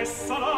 questa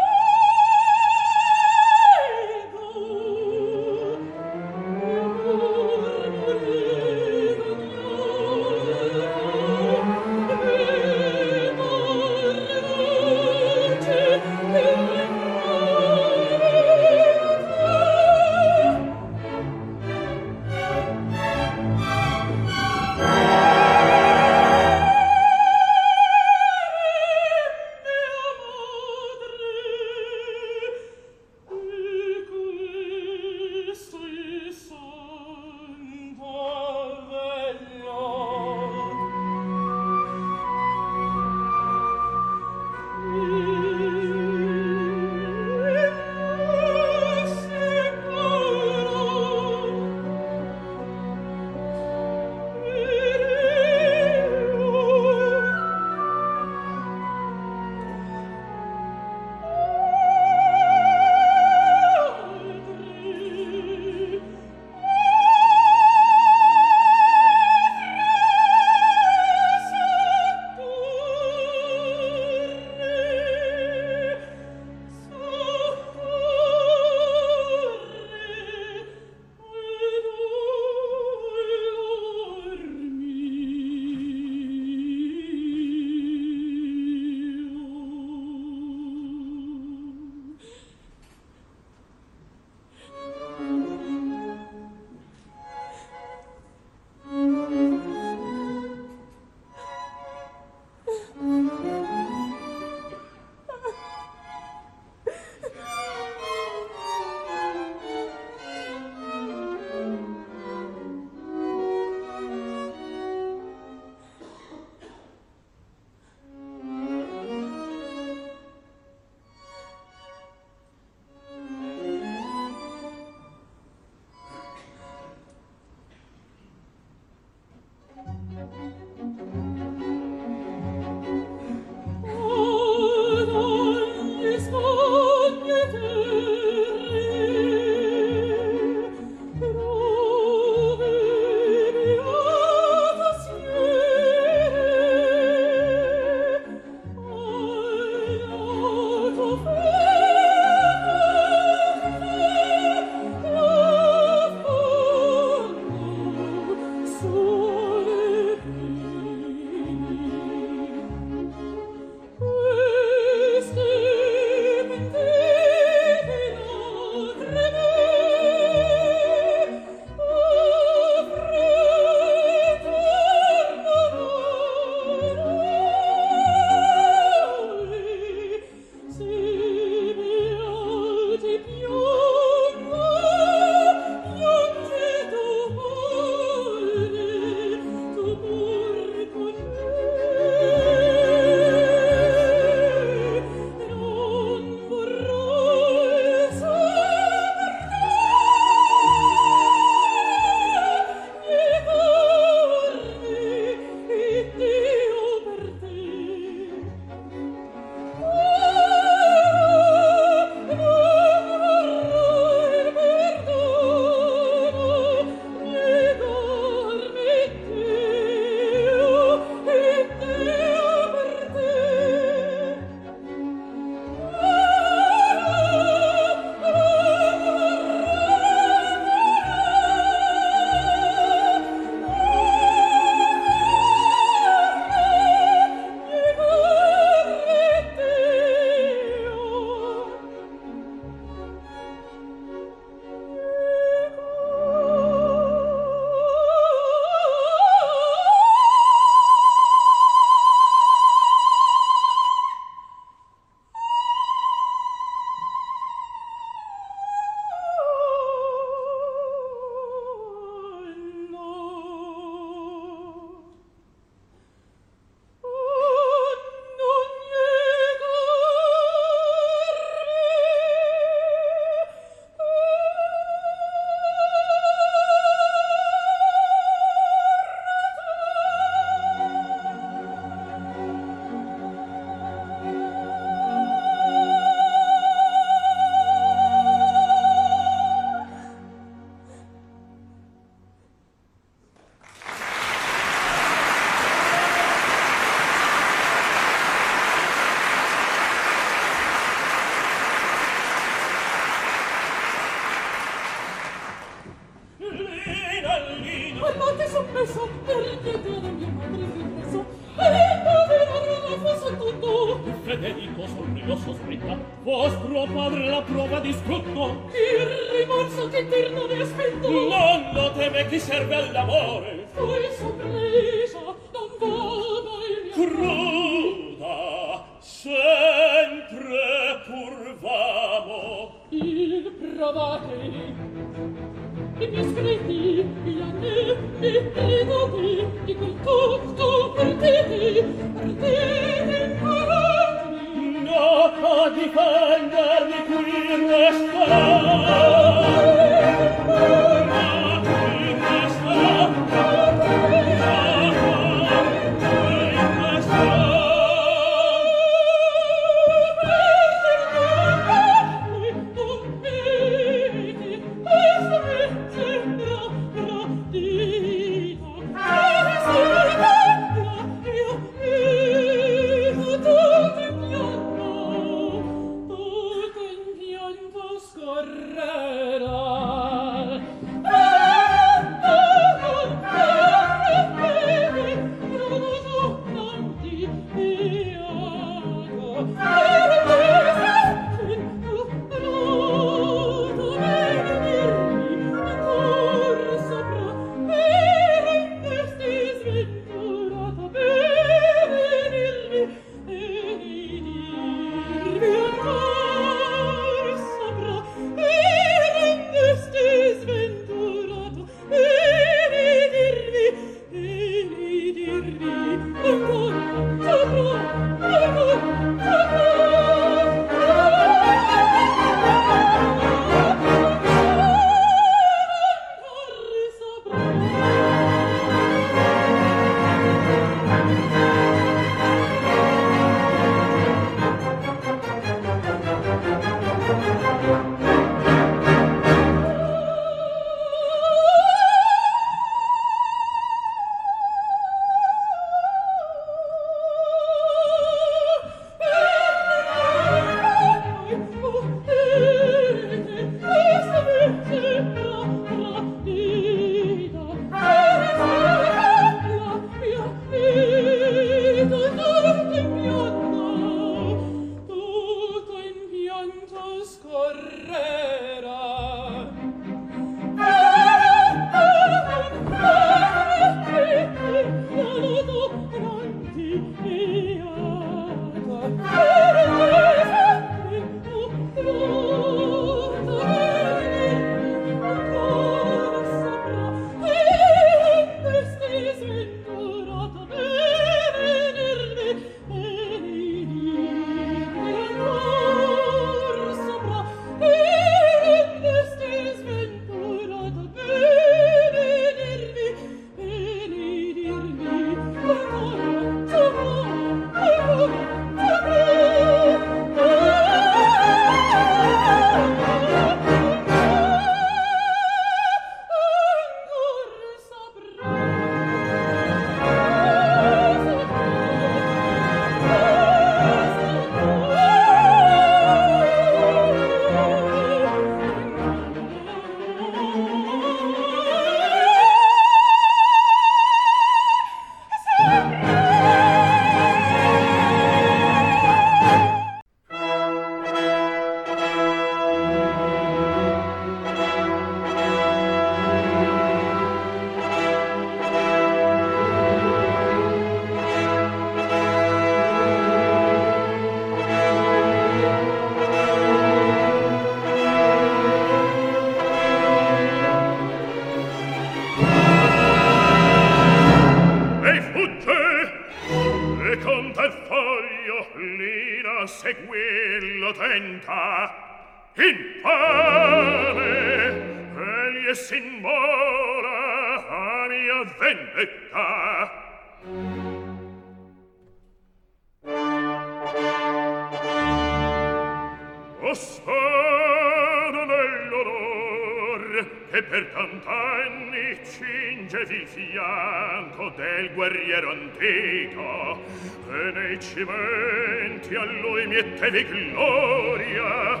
che vi gloria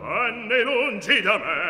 vanne lungi da me.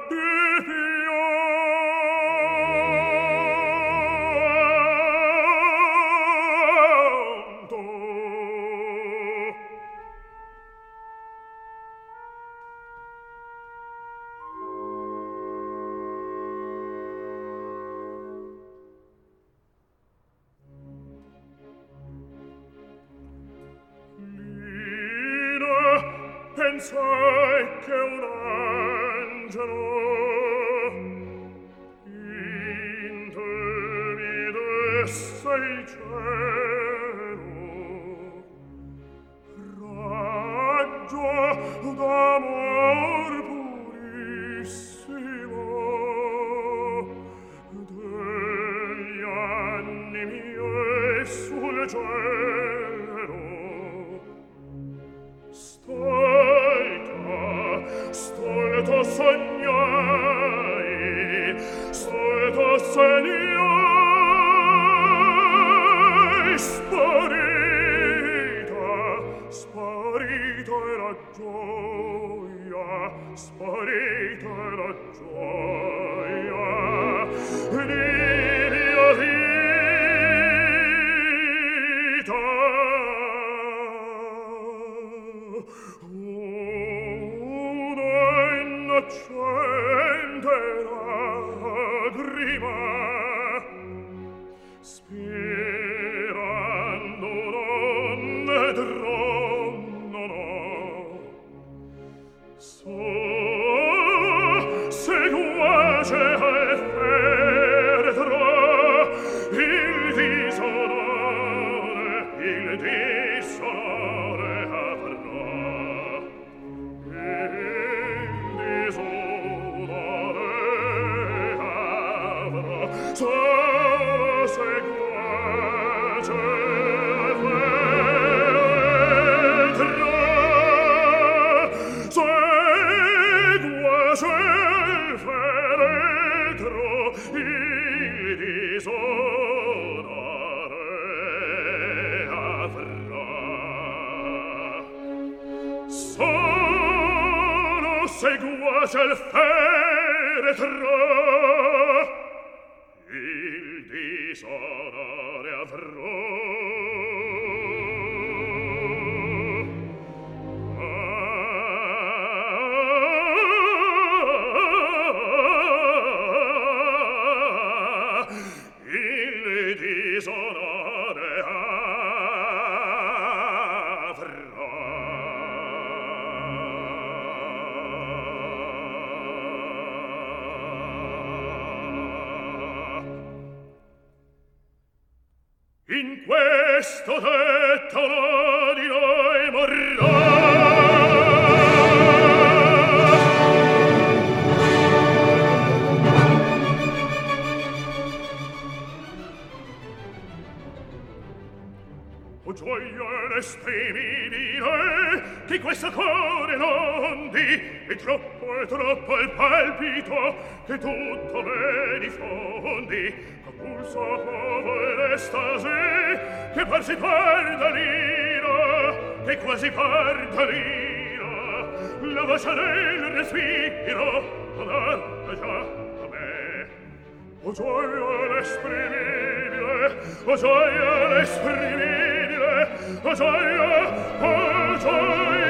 questo tetto di noi morrà. O gioia l'esprimi di noi, che questo cuore non di, e troppo e troppo il palpito, che tutto me diffondi, un sapore d'estasi che par si par lira che quasi par lira. La vasciarella respiro adarda già a me. O gioia l'esprimibile o gioia l'esprimibile o gioia o gioia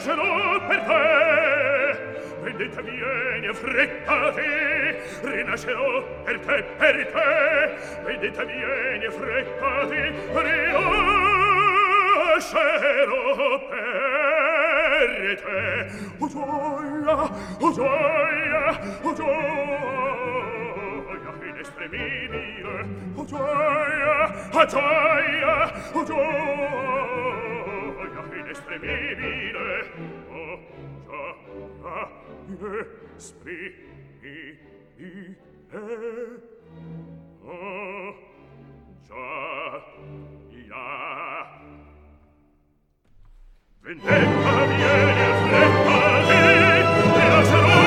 piacerò per te. Vendetta viene te. Rinascerò per te per te. Vendetta viene te. Rinascerò per te. O gioia o gioia o gioia. In estremidire o gioia o gioia o gioia. In estremidire Vendetta viene, fretta, di e lasciarò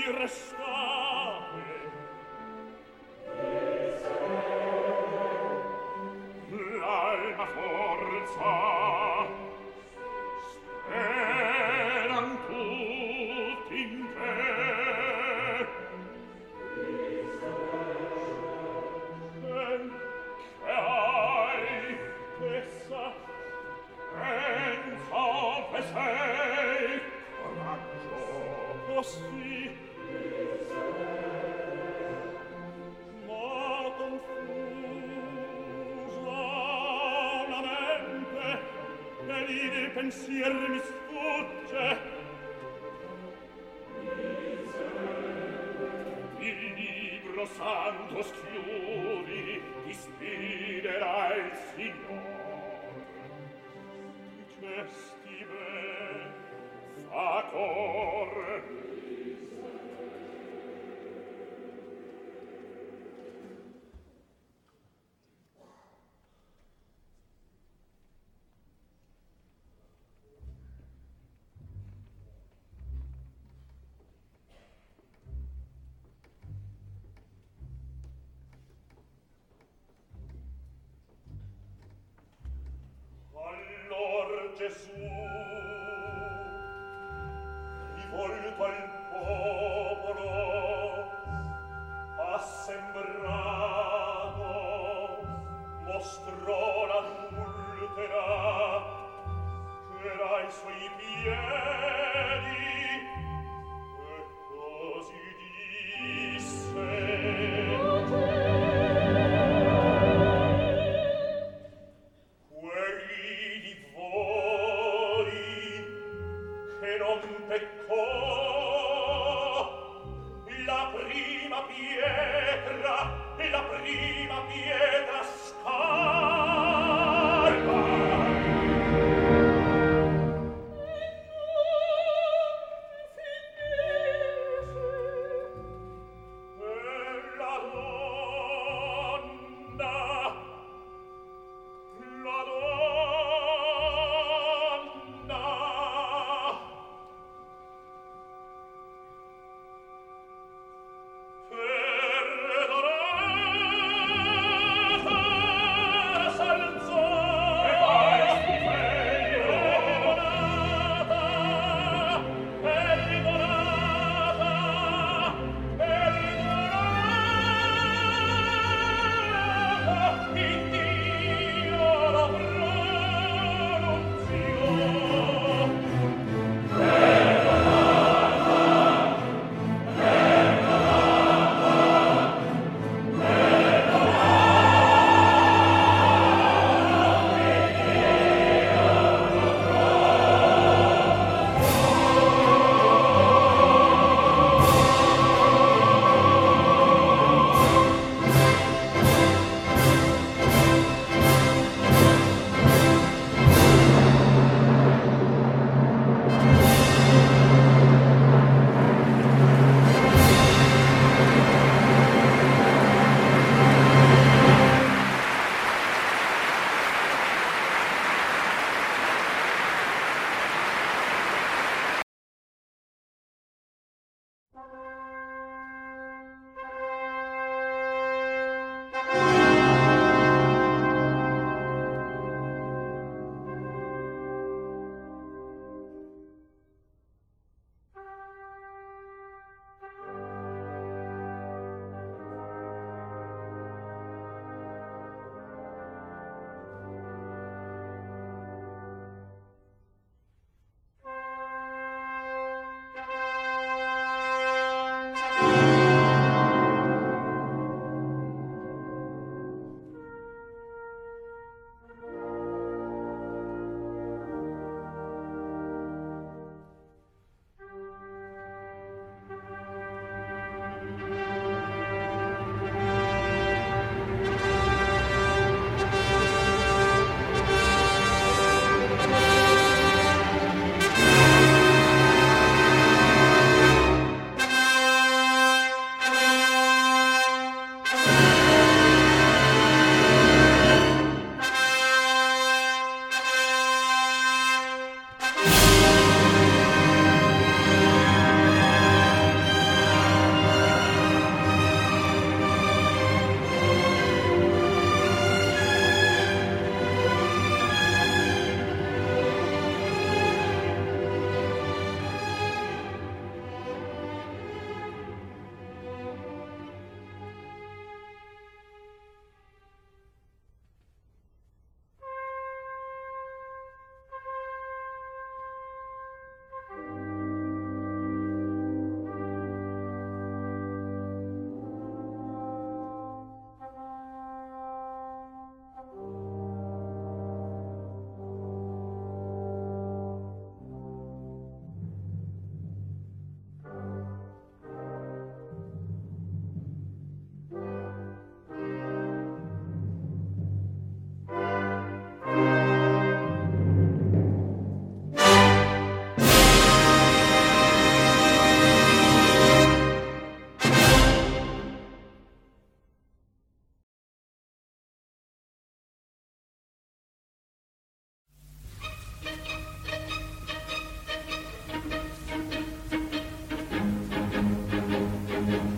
qui resto Gesù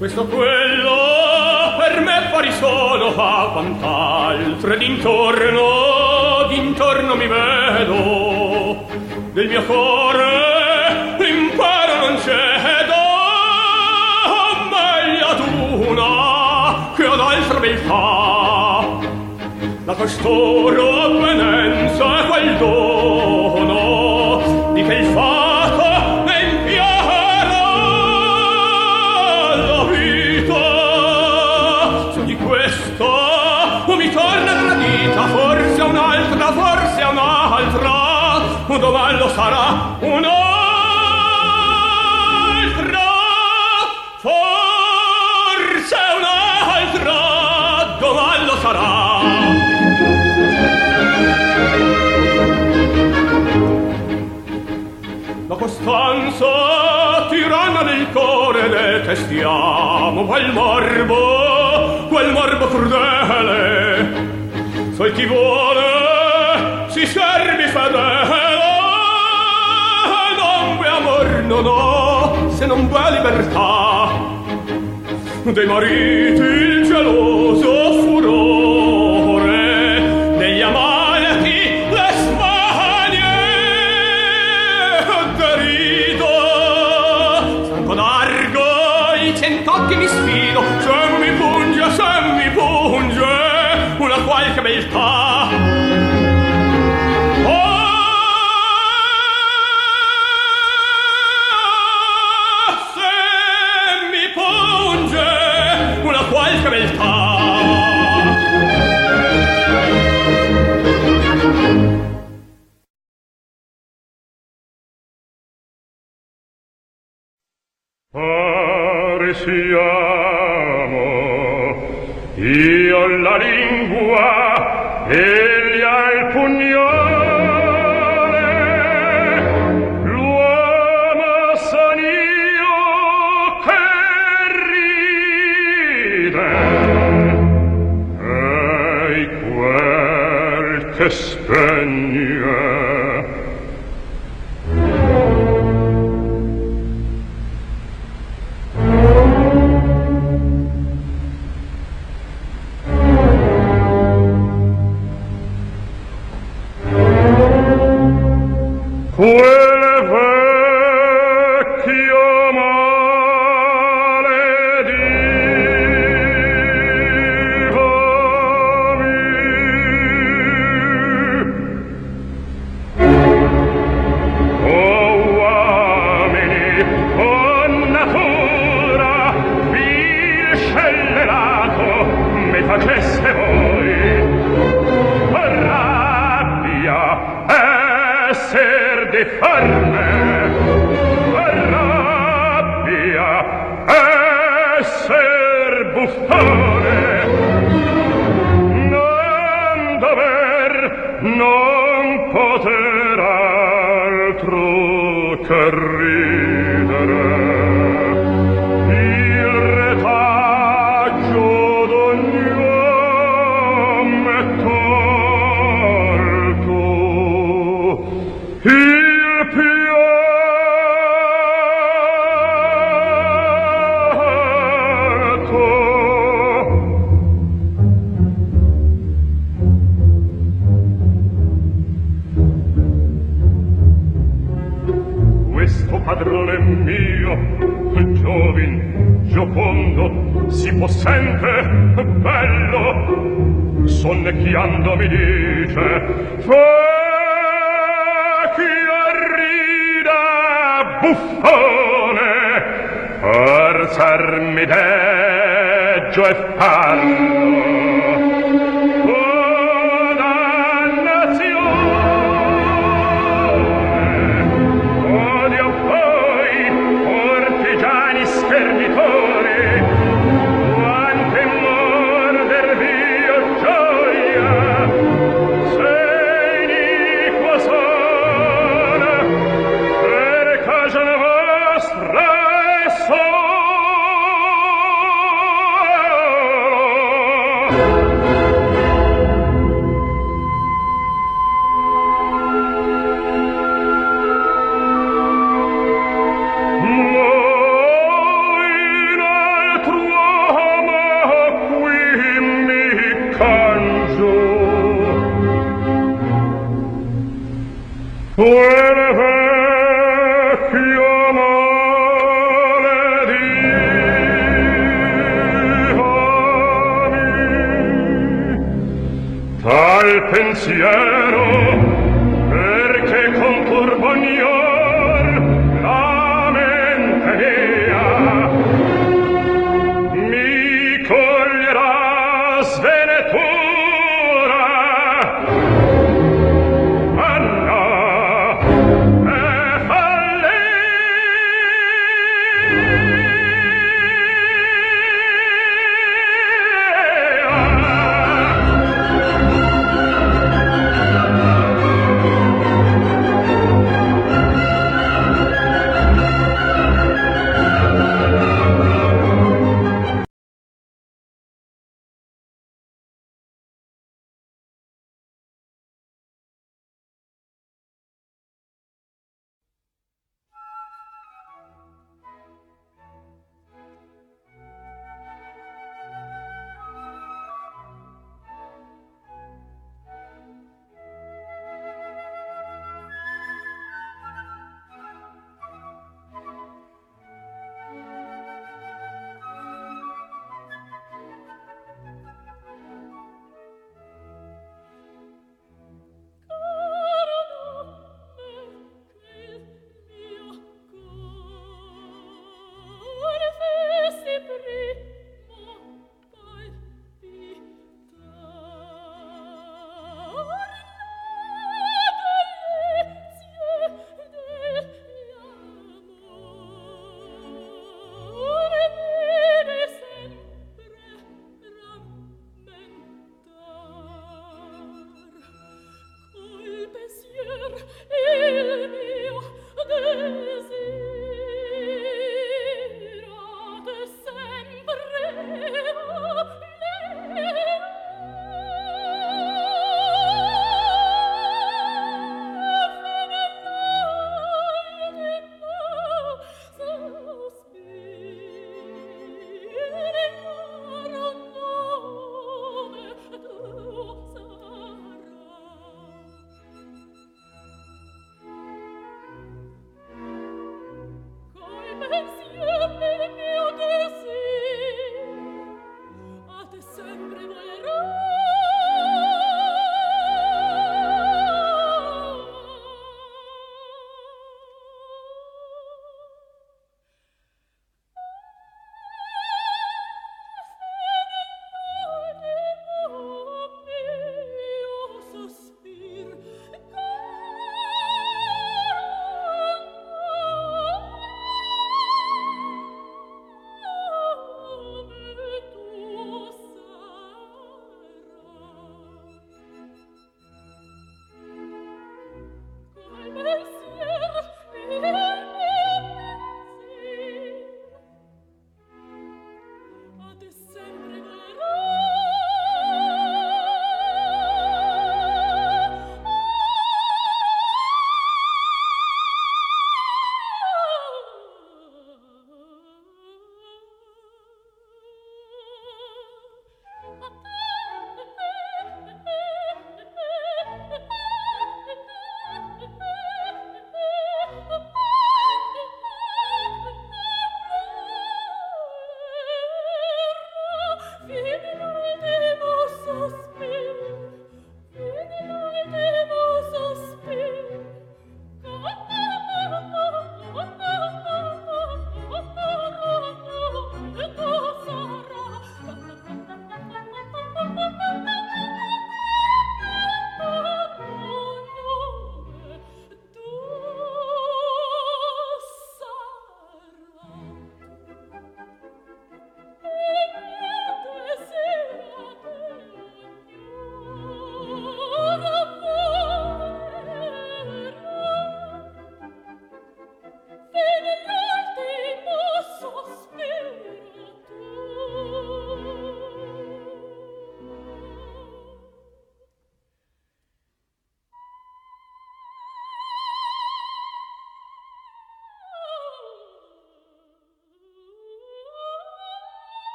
Questo quello per me pari sono a quant'altre d'intorno, d'intorno mi vedo. Del mio cuore l'impero non cedo, meglio ad una che ad altra beltà. La costoro avvenenza e quel dono di che il fato un'altra, domani lo sarà un'altra, forse un'altra, domani lo sarà. La costanza tiranna del cuore detestiamo quel morbo, quel morbo crudele, Sol chi vuole si servi fedele non ho se non va libertà dei mariti il gelo Pare siamo io la lingua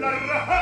la raja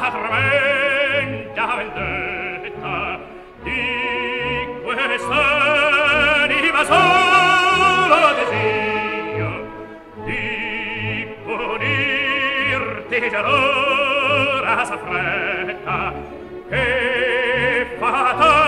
la tremenda vendetta di quest'anima solo desio di punirti già l'ora s'affretta che fatal